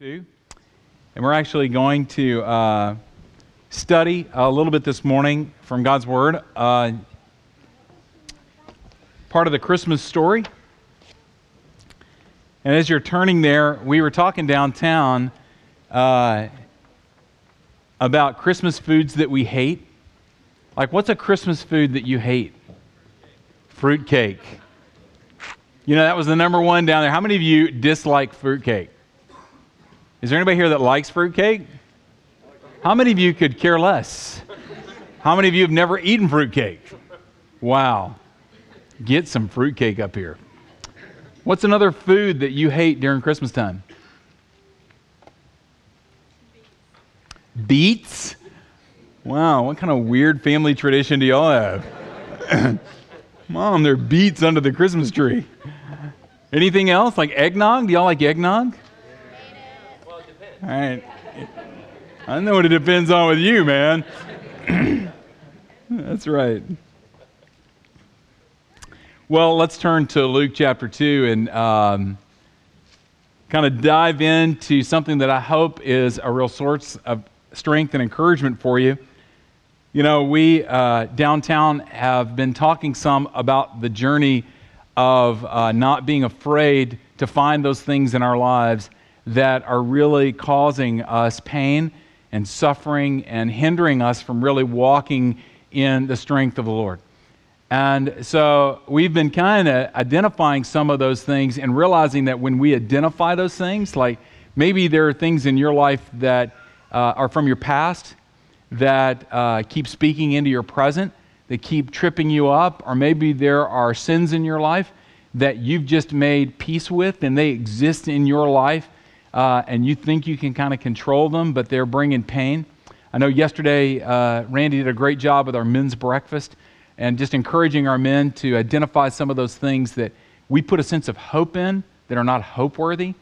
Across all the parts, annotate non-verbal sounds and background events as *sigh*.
two, and we're actually going to uh, study a little bit this morning from God's Word. Uh, part of the Christmas story. And as you're turning there, we were talking downtown uh, about Christmas foods that we hate. Like, what's a Christmas food that you hate? Fruitcake. You know, that was the number one down there. How many of you dislike fruitcake? Is there anybody here that likes fruitcake? How many of you could care less? How many of you have never eaten fruitcake? Wow. Get some fruitcake up here. What's another food that you hate during Christmas time? Beets? Wow, what kind of weird family tradition do y'all have? *coughs* Mom, there are beets under the Christmas tree. Anything else? Like eggnog? Do y'all like eggnog? All right. I know what it depends on with you, man. *clears throat* That's right. Well, let's turn to Luke chapter 2 and um, kind of dive into something that I hope is a real source of strength and encouragement for you. You know, we uh, downtown have been talking some about the journey of uh, not being afraid to find those things in our lives that are really causing us pain and suffering and hindering us from really walking in the strength of the Lord. And so we've been kind of identifying some of those things and realizing that when we identify those things, like maybe there are things in your life that uh, are from your past that uh, keep speaking into your present, that keep tripping you up, or maybe there are sins in your life that you've just made peace with and they exist in your life uh, and you think you can kind of control them, but they're bringing pain. I know yesterday uh, Randy did a great job with our men's breakfast and just encouraging our men to identify some of those things that we put a sense of hope in that are not hope worthy.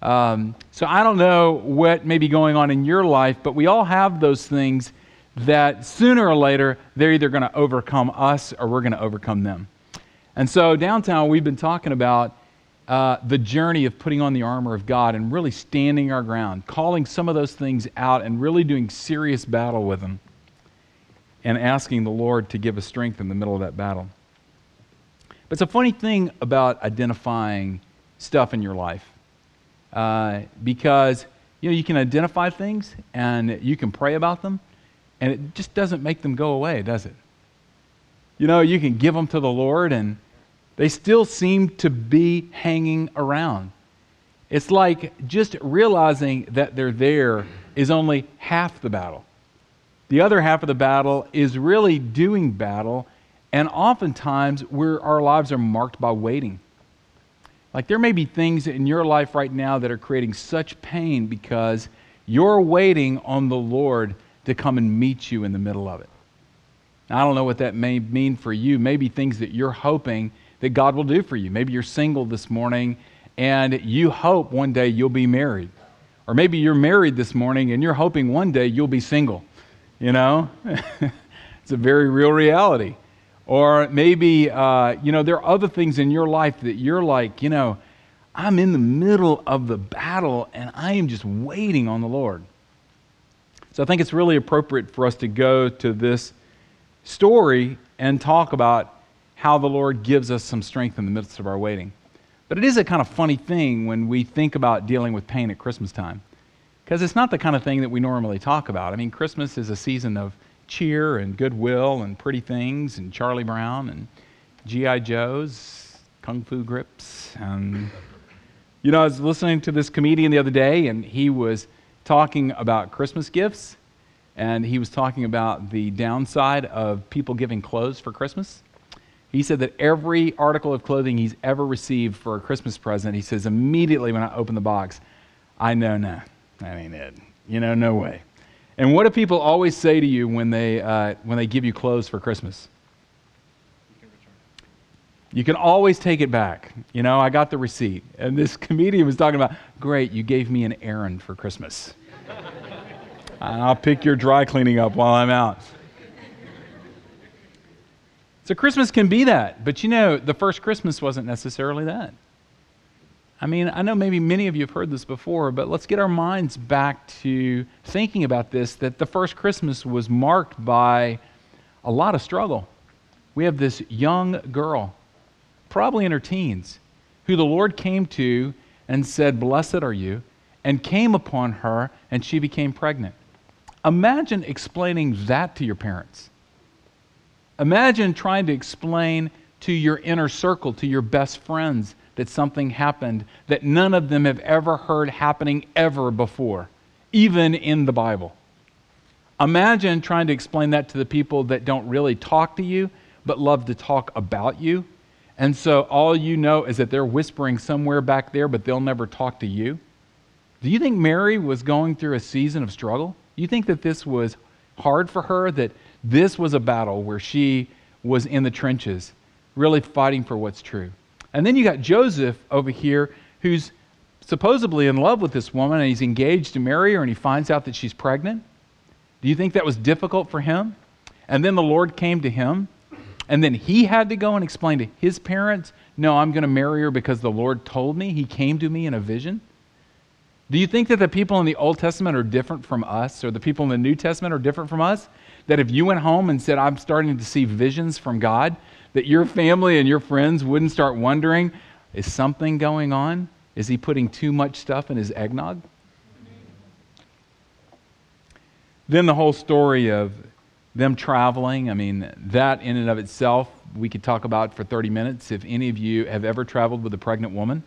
Um, so I don't know what may be going on in your life, but we all have those things that sooner or later they're either going to overcome us or we're going to overcome them. And so downtown, we've been talking about uh, the journey of putting on the armor of God and really standing our ground, calling some of those things out and really doing serious battle with them and asking the Lord to give us strength in the middle of that battle. But it's a funny thing about identifying stuff in your life uh, because you know you can identify things and you can pray about them, and it just doesn't make them go away, does it? You know, you can give them to the Lord and they still seem to be hanging around. It's like just realizing that they're there is only half the battle. The other half of the battle is really doing battle, and oftentimes where our lives are marked by waiting. Like there may be things in your life right now that are creating such pain because you're waiting on the Lord to come and meet you in the middle of it. I don't know what that may mean for you. Maybe things that you're hoping that God will do for you. Maybe you're single this morning and you hope one day you'll be married. Or maybe you're married this morning and you're hoping one day you'll be single. You know? *laughs* it's a very real reality. Or maybe, uh, you know, there are other things in your life that you're like, you know, I'm in the middle of the battle and I am just waiting on the Lord. So I think it's really appropriate for us to go to this story and talk about how the Lord gives us some strength in the midst of our waiting. But it is a kind of funny thing when we think about dealing with pain at Christmas time, because it's not the kind of thing that we normally talk about. I mean, Christmas is a season of cheer and goodwill and pretty things and Charlie Brown and G.I. Joes, Kung Fu grips. And, you know, I was listening to this comedian the other day, and he was talking about Christmas gifts, and he was talking about the downside of people giving clothes for Christmas. He said that every article of clothing he's ever received for a Christmas present, he says, immediately when I open the box, I know, no, that ain't it. You know, no way. And what do people always say to you when they, uh, when they give you clothes for Christmas? You can always take it back. You know, I got the receipt. And this *laughs* comedian was talking about, great, you gave me an errand for Christmas. *laughs* I'll pick your dry cleaning up while I'm out. So Christmas can be that. But you know, the first Christmas wasn't necessarily that. I mean, I know maybe many of you have heard this before, but let's get our minds back to thinking about this that the first Christmas was marked by a lot of struggle. We have this young girl, probably in her teens, who the Lord came to and said, Blessed are you, and came upon her, and she became pregnant. Imagine explaining that to your parents. Imagine trying to explain to your inner circle, to your best friends, that something happened that none of them have ever heard happening ever before, even in the Bible. Imagine trying to explain that to the people that don't really talk to you, but love to talk about you. And so all you know is that they're whispering somewhere back there, but they'll never talk to you. Do you think Mary was going through a season of struggle? You think that this was hard for her, that this was a battle where she was in the trenches, really fighting for what's true? And then you got Joseph over here who's supposedly in love with this woman and he's engaged to marry her and he finds out that she's pregnant. Do you think that was difficult for him? And then the Lord came to him and then he had to go and explain to his parents, No, I'm going to marry her because the Lord told me. He came to me in a vision. Do you think that the people in the Old Testament are different from us or the people in the New Testament are different from us? That if you went home and said, I'm starting to see visions from God, that your family and your friends wouldn't start wondering is something going on? Is he putting too much stuff in his eggnog? Then the whole story of them traveling, I mean, that in and of itself, we could talk about for 30 minutes. If any of you have ever traveled with a pregnant woman,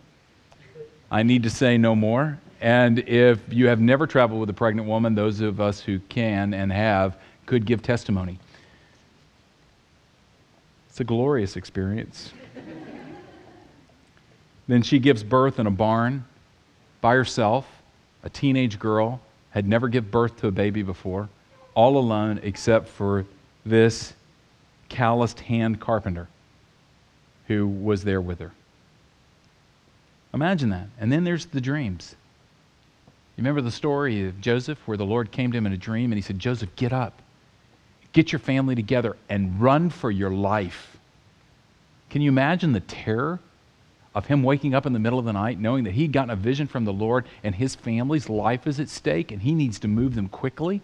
I need to say no more. And if you have never traveled with a pregnant woman, those of us who can and have could give testimony. It's a glorious experience. then she gives birth in a barn by herself, a teenage girl, had never given birth to a baby before, all alone except for this calloused hand carpenter who was there with her. Imagine that. And then there's the dreams. You remember the story of Joseph where the Lord came to him in a dream and he said, Joseph, get up. Get your family together and run for your life. Can you imagine the terror of him waking up in the middle of the night knowing that he'd gotten a vision from the Lord and his family's life is at stake and he needs to move them quickly?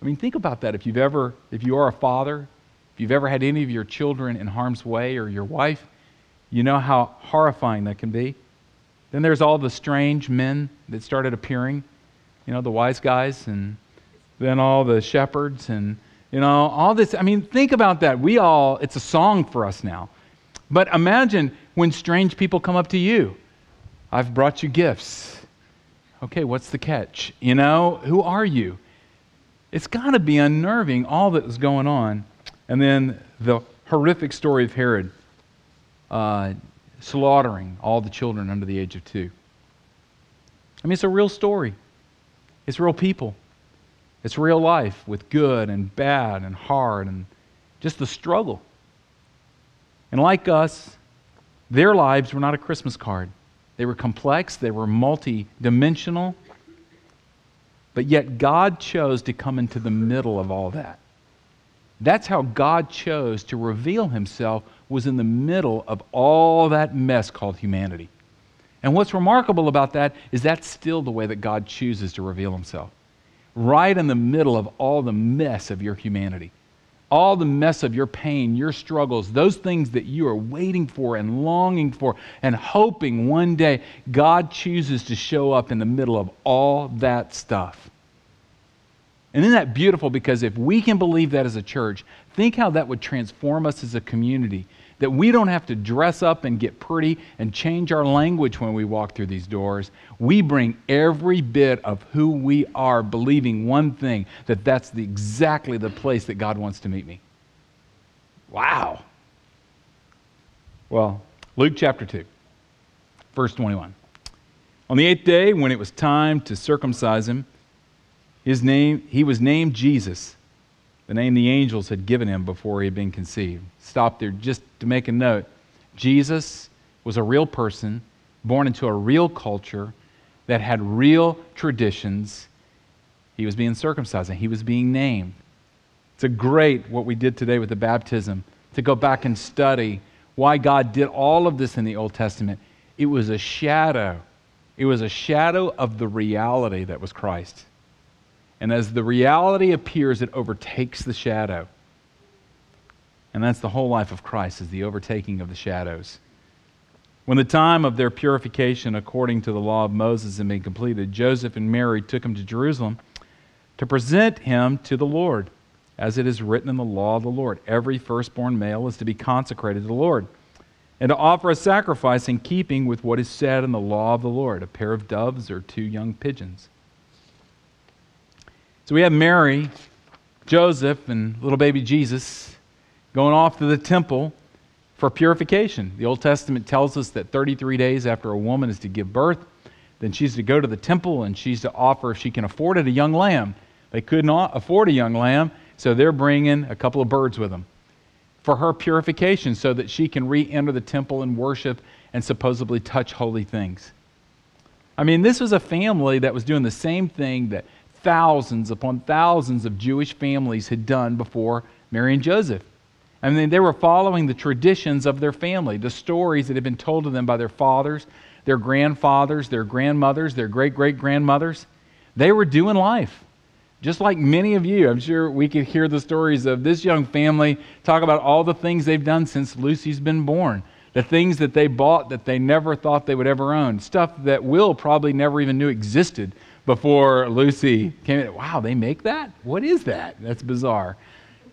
I mean, think about that if you've ever, if you are a father, if you've ever had any of your children in harm's way or your wife, you know how horrifying that can be. Then there's all the strange men that started appearing, you know, the wise guys and then all the shepherds and you know all this i mean think about that. We all it's a song for us now. But imagine when strange people come up to you. I've brought you gifts. Okay what's the catch? You know who are you? It's got to be unnerving all that was going on. And then the horrific story of herod uh, slaughtering all the children under the age of two. I mean it's a real story. It's real people it's real life with good and bad and hard and just the struggle. And like us, their lives were not a Christmas card. They were complex, they were multi dimensional, but yet God chose to come into the middle of all that. That's how God chose to reveal himself was in the middle of all that mess called humanity. And what's remarkable about that is that's still the way that God chooses to reveal himself right in the middle of all the mess of your humanity, all the mess of your pain, your struggles, those things that you are waiting for and longing for and hoping one day God chooses to show up in the middle of all that stuff. And isn't that beautiful? Because if we can believe that as a church, think how that would transform us as a community that we don't have to dress up and get pretty and change our language when we walk through these doors. We bring every bit of who we are, believing one thing that that's the, exactly the place that God wants to meet me. Wow. Well, Luke chapter 2, verse 21. On the eighth day, when it was time to circumcise him, his name, he was named Jesus the name the angels had given him before he had been conceived. Stop there just to make a note. Jesus was a real person, born into a real culture that had real traditions. He was being circumcised and he was being named. It's a great what we did today with the baptism to go back and study why God did all of this in the Old Testament. it was a shadow. It was a shadow of the reality that was Christ. And as the reality appears, it overtakes the shadow. And that's the whole life of Christ, is the overtaking of the shadows. When the time of their purification according to the law of Moses had been completed, Joseph and Mary took him to Jerusalem to present him to the Lord, as it is written in the law of the Lord. Every firstborn male is to be consecrated to the Lord, and to offer a sacrifice in keeping with what is said in the law of the Lord a pair of doves or two young pigeons. So we have Mary, Joseph, and little baby Jesus going off to the temple for purification. The Old Testament tells us that 33 days after a woman is to give birth, then she's to go to the temple and she's to offer, if she can afford it, a young lamb. They could not afford a young lamb, so they're bringing a couple of birds with them for her purification so that she can re enter the temple and worship and supposedly touch holy things. I mean, this was a family that was doing the same thing that thousands upon thousands of Jewish families had done before Mary and Joseph. I mean, they were following the traditions of their family, the stories that had been told to them by their fathers, their grandfathers, their grandmothers, their great great grandmothers. They were doing life. Just like many of you, I'm sure we could hear the stories of this young family talk about all the things they've done since Lucy's been born. The things that they bought that they never thought they would ever own. Stuff that Will probably never even knew existed before Lucy came in. Wow, they make that? What is that? That's bizarre.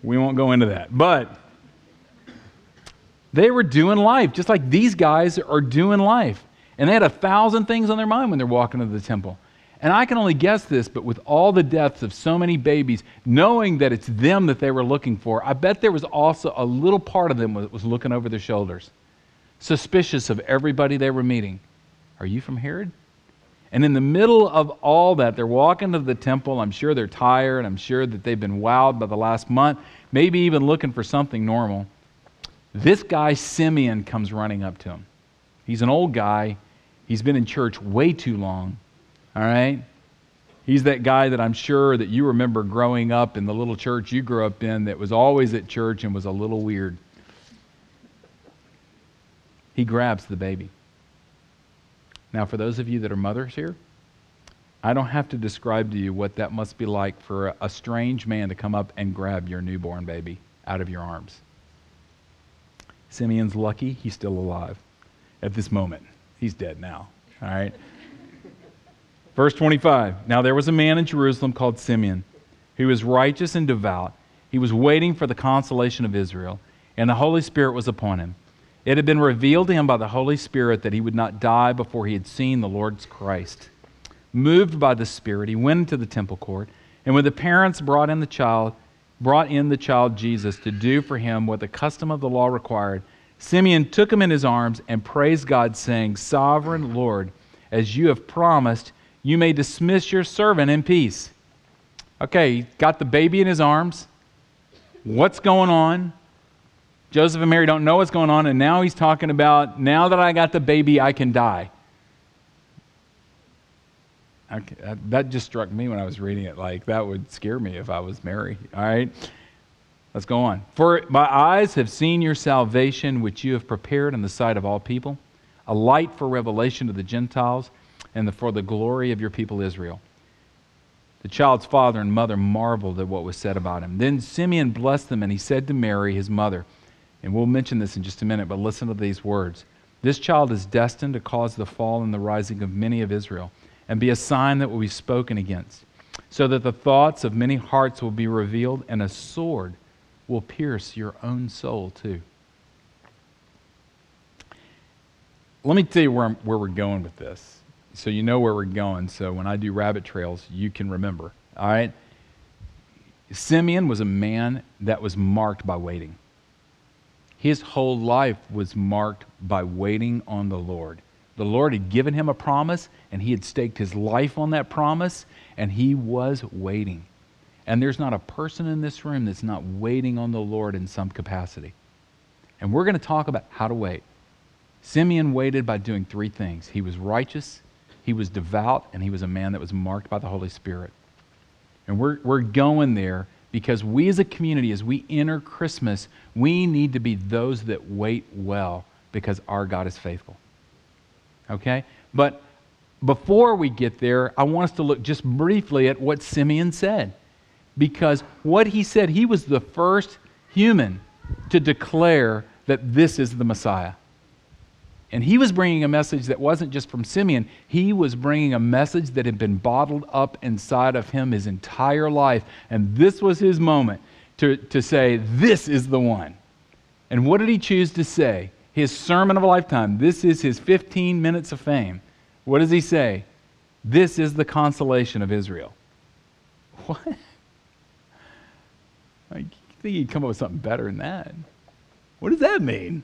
We won't go into that. But they were doing life, just like these guys are doing life. And they had a thousand things on their mind when they're walking to the temple. And I can only guess this, but with all the deaths of so many babies, knowing that it's them that they were looking for, I bet there was also a little part of them that was looking over their shoulders, suspicious of everybody they were meeting. Are you from Herod? And in the middle of all that, they're walking to the temple. I'm sure they're tired. I'm sure that they've been wowed by the last month, maybe even looking for something normal. This guy, Simeon, comes running up to him. He's an old guy. He's been in church way too long. All right? He's that guy that I'm sure that you remember growing up in the little church you grew up in that was always at church and was a little weird. He grabs the baby. Now, for those of you that are mothers here, I don't have to describe to you what that must be like for a, strange man to come up and grab your newborn baby out of your arms. Simeon's lucky he's still alive at this moment. He's dead now. All right? *laughs* Verse 25 Now there was a man in Jerusalem called Simeon, who was righteous and devout. He was waiting for the consolation of Israel, and the Holy Spirit was upon him. It had been revealed to him by the Holy Spirit that he would not die before he had seen the Lord's Christ. Moved by the Spirit, he went into the temple court, and when the parents brought in the child, brought in the child Jesus to do for him what the custom of the law required, Simeon took him in his arms and praised God, saying, Sovereign Lord, as you have promised, you may dismiss your servant in peace. Okay, got the baby in his arms. What's going on? Joseph and Mary don't know what's going on, and now he's talking about now that I got the baby, I can die. Okay, uh, that just struck me when I was reading it. Like, that would scare me if I was Mary. All right? Let's go on. For my eyes have seen your salvation, which you have prepared in the sight of all people, a light for revelation to the Gentiles and the, for the glory of your people Israel. The child's father and mother marveled at what was said about him. Then Simeon blessed them, and he said to Mary, his mother, and we'll mention this in just a minute, but listen to these words. This child is destined to cause the fall and the rising of many of Israel, and be a sign that will be spoken against, so that the thoughts of many hearts will be revealed, and a sword will pierce your own soul too. Let me tell you where, where we're going with this so you know where we're going. So when I do rabbit trails, you can remember. All right? Simeon was a man that was marked by waiting. His whole life was marked by waiting on the Lord. The Lord had given him a promise, and he had staked his life on that promise, and he was waiting. And there's not a person in this room that's not waiting on the Lord in some capacity. And we're going to talk about how to wait. Simeon waited by doing three things he was righteous, he was devout, and he was a man that was marked by the Holy Spirit. And we're, we're going there because we as a community, as we enter Christmas, we need to be those that wait well because our God is faithful. Okay? But before we get there, I want us to look just briefly at what Simeon said. Because what he said, he was the first human to declare that this is the Messiah. And he was bringing a message that wasn't just from Simeon, he was bringing a message that had been bottled up inside of him his entire life. And this was his moment to, to say, This is the one. And what did he choose to say? His sermon of a lifetime. This is his 15 minutes of fame. What does he say? This is the consolation of Israel. *laughs* What? I think he'd come up with something better than that. What does that mean?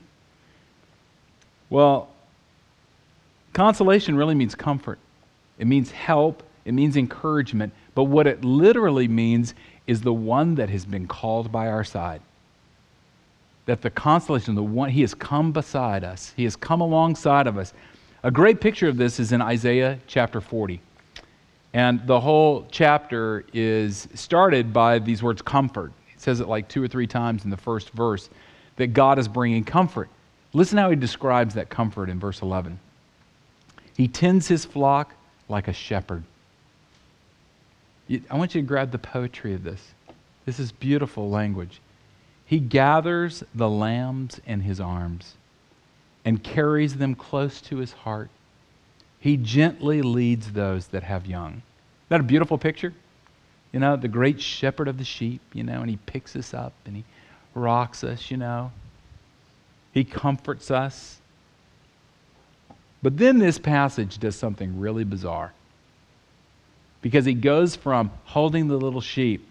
Well, consolation really means comfort, it means help, it means encouragement. But what it literally means is the one that has been called by our side. That the consolation, the one, he has come beside us, he has come alongside of us. A great picture of this is in Isaiah chapter 40. And the whole chapter is started by these words comfort. It says it like two or three times in the first verse that God is bringing comfort. Listen how he describes that comfort in verse 11. He tends his flock like a shepherd. I want you to grab the poetry of this. This is beautiful language. He gathers the lambs in his arms and carries them close to his heart. He gently leads those that have young. Isn't that a beautiful picture? You know, the great shepherd of the sheep, you know, and he picks us up and he rocks us, you know. He comforts us. But then this passage does something really bizarre. Because he goes from holding the little sheep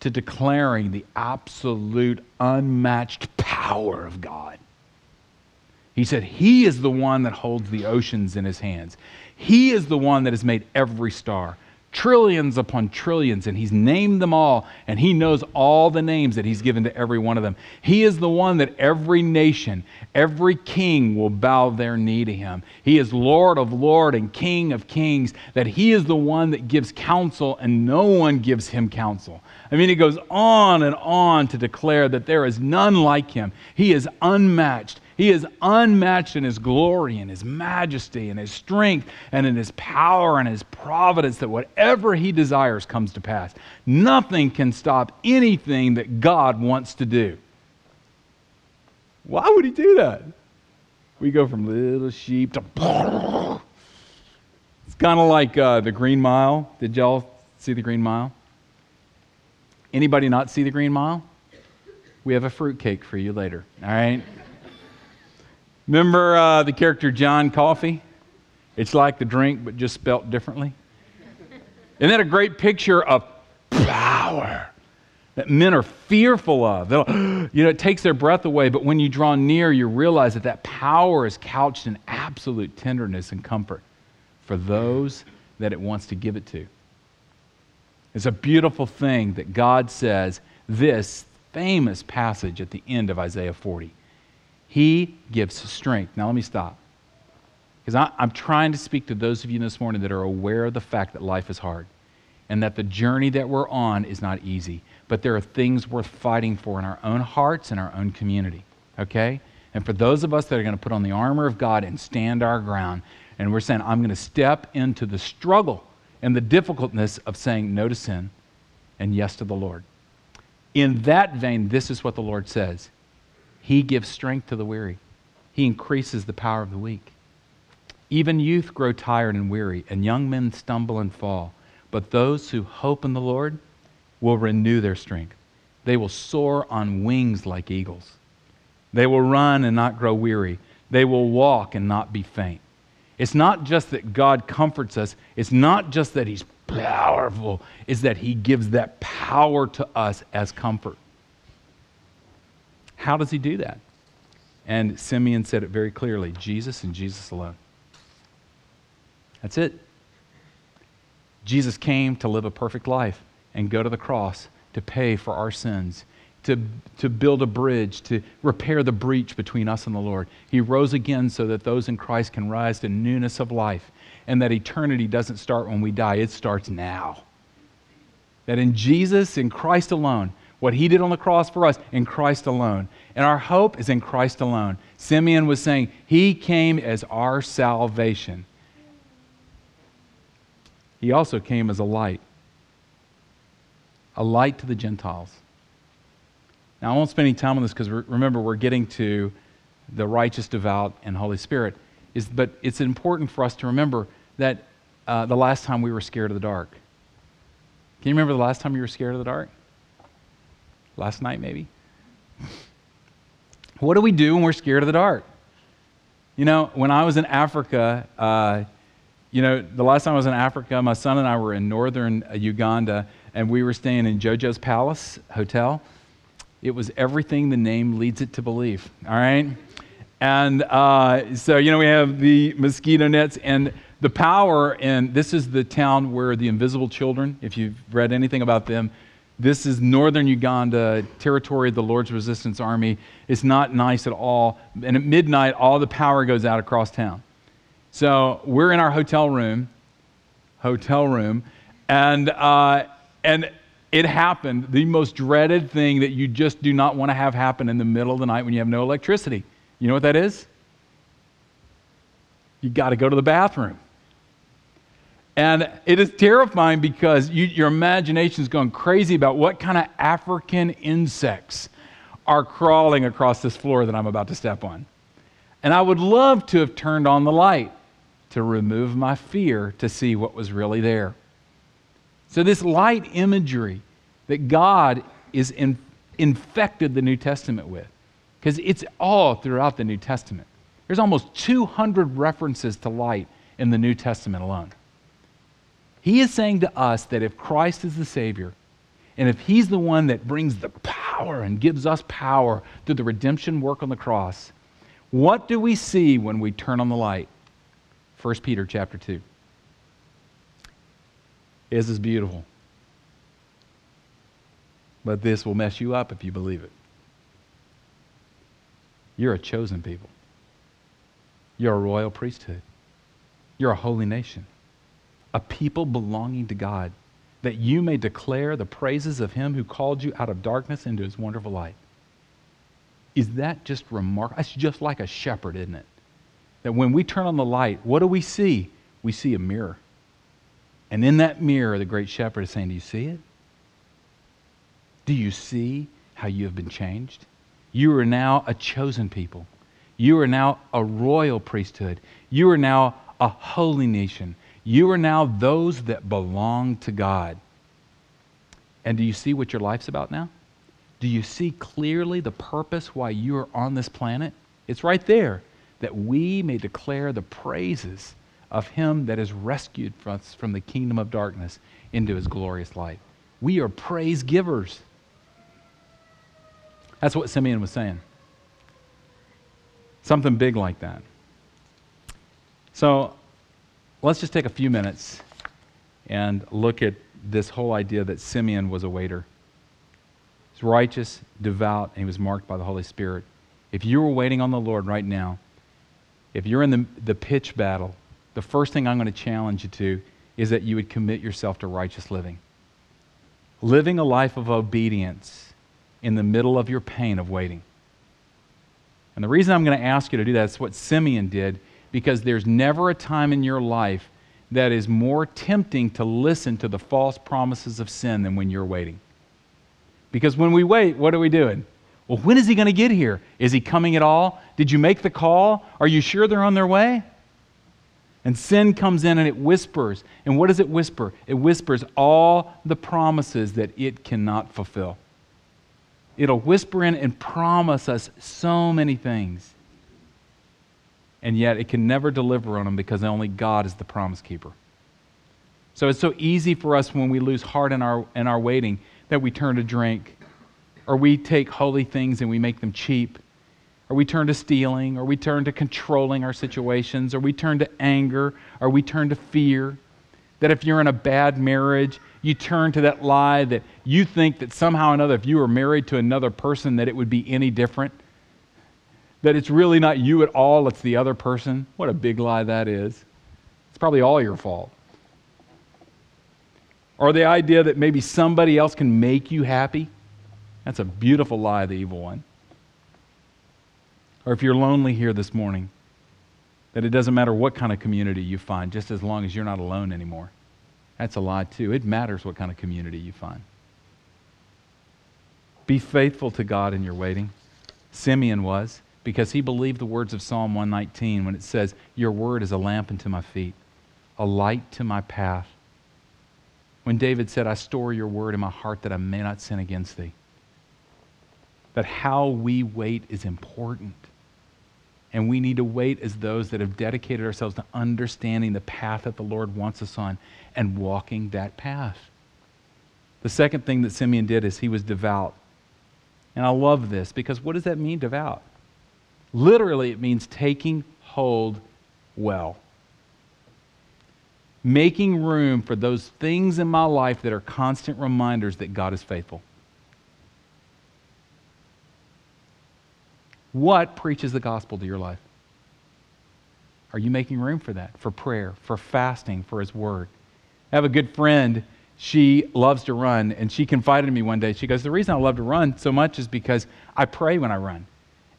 to declaring the absolute unmatched power of God. He said, He is the one that holds the oceans in his hands. He is the one that has made every star trillions upon trillions, and He's named them all, and He knows all the names that He's given to every one of them. He is the one that every nation, every king will bow their knee to Him. He is Lord of Lord and King of Kings, that He is the one that gives counsel, and no one gives Him counsel. I mean, He goes on and on to declare that there is none like Him. He is unmatched. He is unmatched in his glory and his majesty and his strength and in his power and his providence that whatever he desires comes to pass. Nothing can stop anything that God wants to do. Why would he do that? We go from little sheep to. *laughs* It's kind of like uh, the Green Mile. Did y'all see the Green Mile? Anybody not see the Green Mile? We have a fruitcake for you later. All right. Remember uh, the character John Coffey? It's like the drink, but just spelt differently. Isn't that a great picture of power that men are fearful of? They'll, *gasps* you know, it takes their breath away, but when you draw near, you realize that that power is couched in absolute tenderness and comfort for those that it wants to give it to. It's a beautiful thing that God says this famous passage at the end of Isaiah 40. He gives strength. Now, let me stop. Because I'm trying to speak to those of you this morning that are aware of the fact that life is hard and that the journey that we're on is not easy. But there are things worth fighting for in our own hearts and our own community. Okay? And for those of us that are going to put on the armor of God and stand our ground, and we're saying, I'm going to step into the struggle and the difficultness of saying no to sin and yes to the Lord. In that vein, this is what the Lord says he gives strength to the weary, He increases the power of the weak. Even youth grow tired and weary, and young men stumble and fall. But those who hope in the Lord will renew their strength. They will soar on wings like eagles. They will run and not grow weary. They will walk and not be faint. It's not just that God comforts us, it's not just that He's powerful, it's that He gives that power to us as comfort. How does he do that? And Simeon said it very clearly Jesus and Jesus alone. That's it. Jesus came to live a perfect life and go to the cross to pay for our sins, to, to build a bridge, to repair the breach between us and the Lord. He rose again so that those in Christ can rise to newness of life and that eternity doesn't start when we die, it starts now. That in Jesus, in Christ alone, what he did on the cross for us in Christ alone. And our hope is in Christ alone. Simeon was saying, He came as our salvation. He also came as a light, a light to the Gentiles. Now, I won't spend any time on this because remember, we're getting to the righteous, devout, and Holy Spirit. Is, but it's important for us to remember that uh, the last time we were scared of the dark. Can you remember the last time you were scared of the dark? Last night, maybe? What do we do when we're scared of the dark? You know, when I was in Africa, uh, you know, the last time I was in Africa, my son and I were in northern uh, Uganda, and we were staying in Jojo's Palace Hotel. It was everything the name leads it to believe, all right? And uh, so, you know, we have the mosquito nets and the power, and this is the town where the invisible children, if you've read anything about them, this is northern Uganda, territory of the Lord's Resistance Army. It's not nice at all. And at midnight, all the power goes out across town. So we're in our hotel room, hotel room, and, uh, and it happened, the most dreaded thing that you just do not want to have happen in the middle of the night when you have no electricity. You know what that is? You got to go to the bathroom. And it is terrifying because you, your imagination is going crazy about what kind of African insects are crawling across this floor that I'm about to step on. And I would love to have turned on the light to remove my fear to see what was really there. So, this light imagery that God is in, infected the New Testament with, because it's all throughout the New Testament. There's almost 200 references to light in the New Testament alone. He is saying to us that if Christ is the Savior, and if He's the one that brings the power and gives us power through the redemption work on the cross, what do we see when we turn on the light? 1 Peter chapter 2. This is beautiful. But this will mess you up if you believe it. You're a chosen people. You're a royal priesthood. You're a holy nation, a people belonging to God, that you may declare the praises of Him who called you out of darkness into His wonderful light. Is that just remarkable? It's just like a shepherd, isn't it? That when we turn on the light, what do we see? We see a mirror. And in that mirror, the great shepherd is saying, Do you see it? Do you see how you have been changed? You are now a chosen people. You are now a royal priesthood. You are now a holy nation. You are now those that belong to God. And do you see what your life's about now? Do you see clearly the purpose why you are on this planet? It's right there that we may declare the praises of him that has rescued us from the kingdom of darkness into his glorious light. We are praise givers. That's what Simeon was saying. Something big like that. So let's just take a few minutes and look at this whole idea that Simeon was a waiter. He's righteous, devout, and he was marked by the Holy Spirit. If you were waiting on the Lord right now, if you're in the, the pitch battle the first thing I'm going to challenge you to is that you would commit yourself to righteous living. Living a life of obedience in the middle of your pain of waiting. And the reason I'm going to ask you to do that is what Simeon did, because there's never a time in your life that is more tempting to listen to the false promises of sin than when you're waiting. Because when we wait, what are we doing? Well, when is he going to get here? Is he coming at all? Did you make the call? Are you sure they're on their way? And sin comes in and it whispers. And what does it whisper? It whispers all the promises that it cannot fulfill. It'll whisper in and promise us so many things. And yet it can never deliver on them because only God is the promise keeper. So it's so easy for us when we lose heart in our, in our waiting that we turn to drink or we take holy things and we make them cheap or we turn to stealing, or we turn to controlling our situations, or we turn to anger, or we turn to fear. That if you're in a bad marriage, you turn to that lie that you think that somehow or another, if you were married to another person, that it would be any different. That it's really not you at all, it's the other person. What a big lie that is. It's probably all your fault. Or the idea that maybe somebody else can make you happy. That's a beautiful lie the evil one. Or if you're lonely here this morning, that it doesn't matter what kind of community you find, just as long as you're not alone anymore. That's a lie, too. It matters what kind of community you find. Be faithful to God in your waiting. Simeon was, because he believed the words of Psalm 119 when it says, Your word is a lamp unto my feet, a light to my path. When David said, I store your word in my heart that I may not sin against thee. That how we wait is important. And we need to wait as those that have dedicated ourselves to understanding the path that the Lord wants us on and walking that path. The second thing that Simeon did is he was devout. And I love this because what does that mean, devout? Literally, it means taking hold well. Making room for those things in my life that are constant reminders that God is faithful. What preaches the gospel to your life? Are you making room for that? For prayer, for fasting, for His Word? I have a good friend. She loves to run, and she confided in me one day. She goes, The reason I love to run so much is because I pray when I run.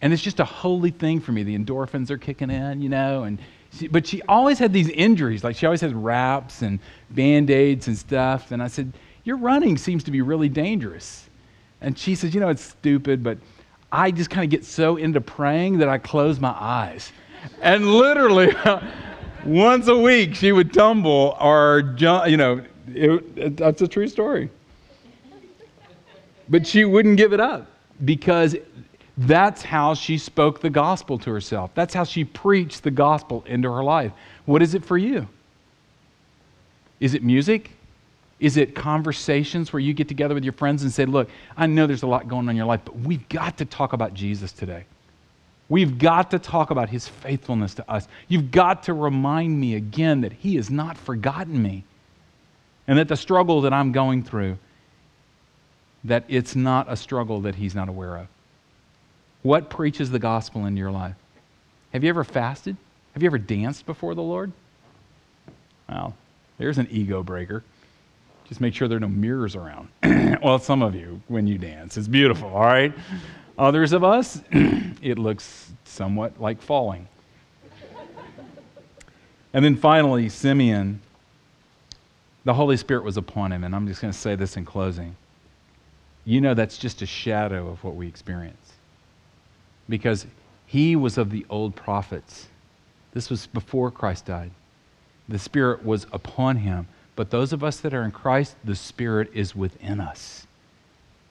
And it's just a holy thing for me. The endorphins are kicking in, you know. And she, but she always had these injuries. Like she always has wraps and band aids and stuff. And I said, Your running seems to be really dangerous. And she says, You know, it's stupid, but I just kind of get so into praying that I close my eyes. And literally, *laughs* once a week, she would tumble or jump, you know, it, it, that's a true story. But she wouldn't give it up because that's how she spoke the gospel to herself. That's how she preached the gospel into her life. What is it for you? Is it music? Is it conversations where you get together with your friends and say, Look, I know there's a lot going on in your life, but we've got to talk about Jesus today. We've got to talk about his faithfulness to us. You've got to remind me again that he has not forgotten me and that the struggle that I'm going through, that it's not a struggle that he's not aware of. What preaches the gospel in your life? Have you ever fasted? Have you ever danced before the Lord? Well, there's an ego breaker. Just make sure there are no mirrors around. *clears throat* well, some of you, when you dance, it's beautiful, all right? Others of us, *clears throat* it looks somewhat like falling. and then finally, Simeon, the Holy Spirit was upon him. And I'm just going to say this in closing. You know, that's just a shadow of what we experience. Because he was of the old prophets. This was before Christ died. The Spirit was upon him but those of us that are in Christ, the Spirit is within us.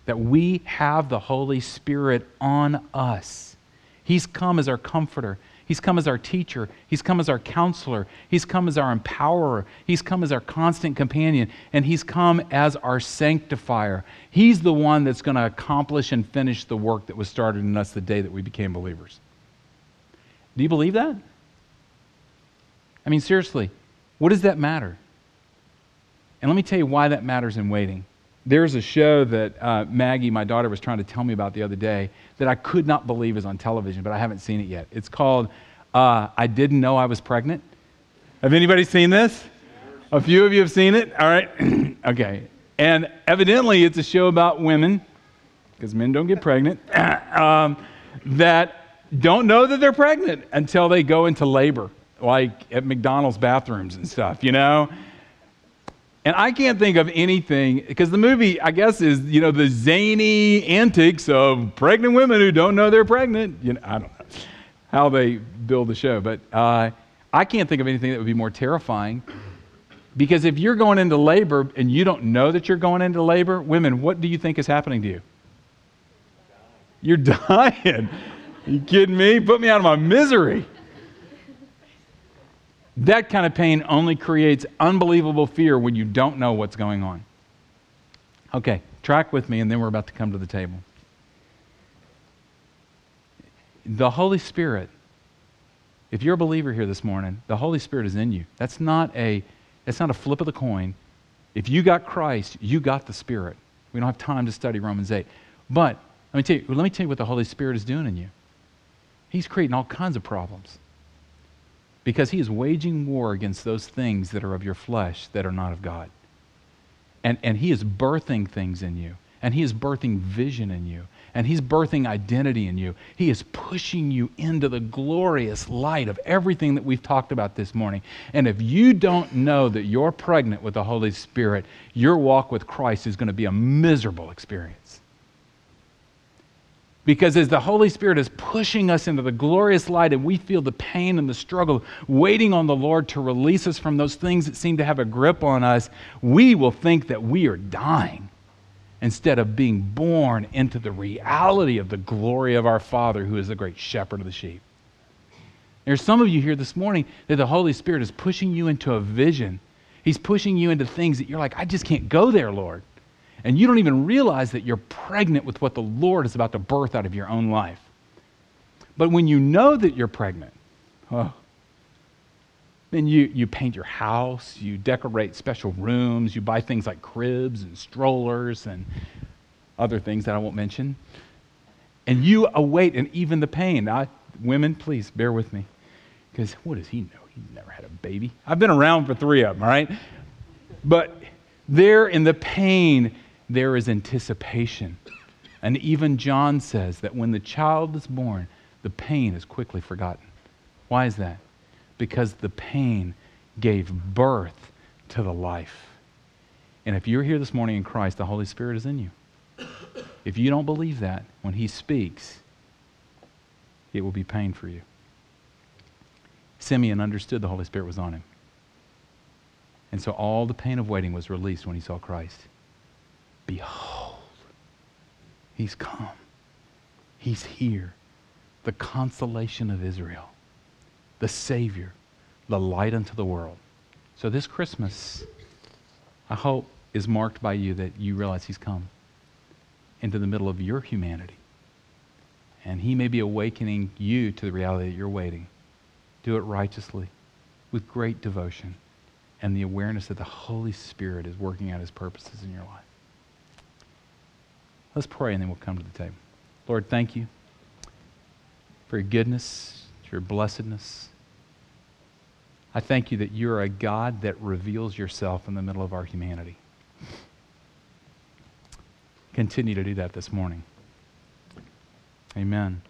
That we have the Holy Spirit on us. He's come as our comforter. He's come as our teacher. He's come as our counselor. He's come as our empowerer. He's come as our constant companion. And He's come as our sanctifier. He's the one that's going to accomplish and finish the work that was started in us the day that we became believers. Do you believe that? I mean, seriously, what does that matter? And let me tell you why that matters in waiting. There's a show that uh, Maggie, my daughter, was trying to tell me about the other day that I could not believe is on television, but I haven't seen it yet. It's called uh, I Didn't Know I Was Pregnant. Have anybody seen this? A few of you have seen it? All right. *clears throat* okay. And evidently, it's a show about women, because men don't get pregnant, *clears throat* um, that don't know that they're pregnant until they go into labor, like at McDonald's bathrooms and stuff, you know? And I can't think of anything, because the movie, I guess, is, you know, the zany antics of pregnant women who don't know they're pregnant. You know, I don't know how they build the show, but uh, I can't think of anything that would be more terrifying. Because if you're going into labor and you don't know that you're going into labor, women, what do you think is happening to you? You're dying. Are *laughs* you kidding me? Put me out of my misery. That kind of pain only creates unbelievable fear when you don't know what's going on. Okay, track with me, and then we're about to come to the table. The Holy Spirit, if you're a believer here this morning, the Holy Spirit is in you. That's not a, that's not a flip of the coin. If you got Christ, you got the Spirit. We don't have time to study Romans 8. But let me tell you, let me tell you what the Holy Spirit is doing in you. He's creating all kinds of problems because he is waging war against those things that are of your flesh that are not of God. And, and he is birthing things in you. and He is birthing vision in you, and He's birthing identity in you. He is pushing you into the glorious light of everything that we've talked about this morning. And if you don't know that you're pregnant with the Holy Spirit, your walk with Christ is going to be a miserable experience. Because as the Holy Spirit is pushing us into the glorious light and we feel the pain and the struggle, waiting on the Lord to release us from those things that seem to have a grip on us, we will think that we are dying instead of being born into the reality of the glory of our Father who is the great shepherd of the sheep. There's some of you here this morning that the Holy Spirit is pushing you into a vision. He's pushing you into things that you're like, I just can't go there, Lord and you don't even realize that you're pregnant with what the Lord is about to birth out of your own life. But when you know that you're pregnant, oh, then you, you paint your house, you decorate special rooms, you buy things like cribs and strollers and other things that I won't mention. And you await and even the pain. I, women, please bear with me. Because what does he know? He's never had a baby. I've been around for three of them, all right? But there in the pain, there is anticipation. And even John says that when the child is born, the pain is quickly forgotten. Why is that? Because the pain gave birth to the life. And if you're here this morning in Christ, the Holy Spirit is in you. If you don't believe that, when He speaks, it will be pain for you. Simeon understood the Holy Spirit was on him. And so all the pain of waiting was released when he saw Christ. Behold, he's come. He's here. The consolation of Israel, the Savior, the light unto the world. So this Christmas, I hope, is marked by you that you realize he's come into the middle of your humanity. And he may be awakening you to the reality that you're waiting. Do it righteously, with great devotion, and the awareness that the Holy Spirit is working out his purposes in your life. Let's pray and then we'll come to the table. Lord, thank you for your goodness, your blessedness. I thank you that you're a God that reveals yourself in the middle of our humanity. Continue to do that this morning. Amen.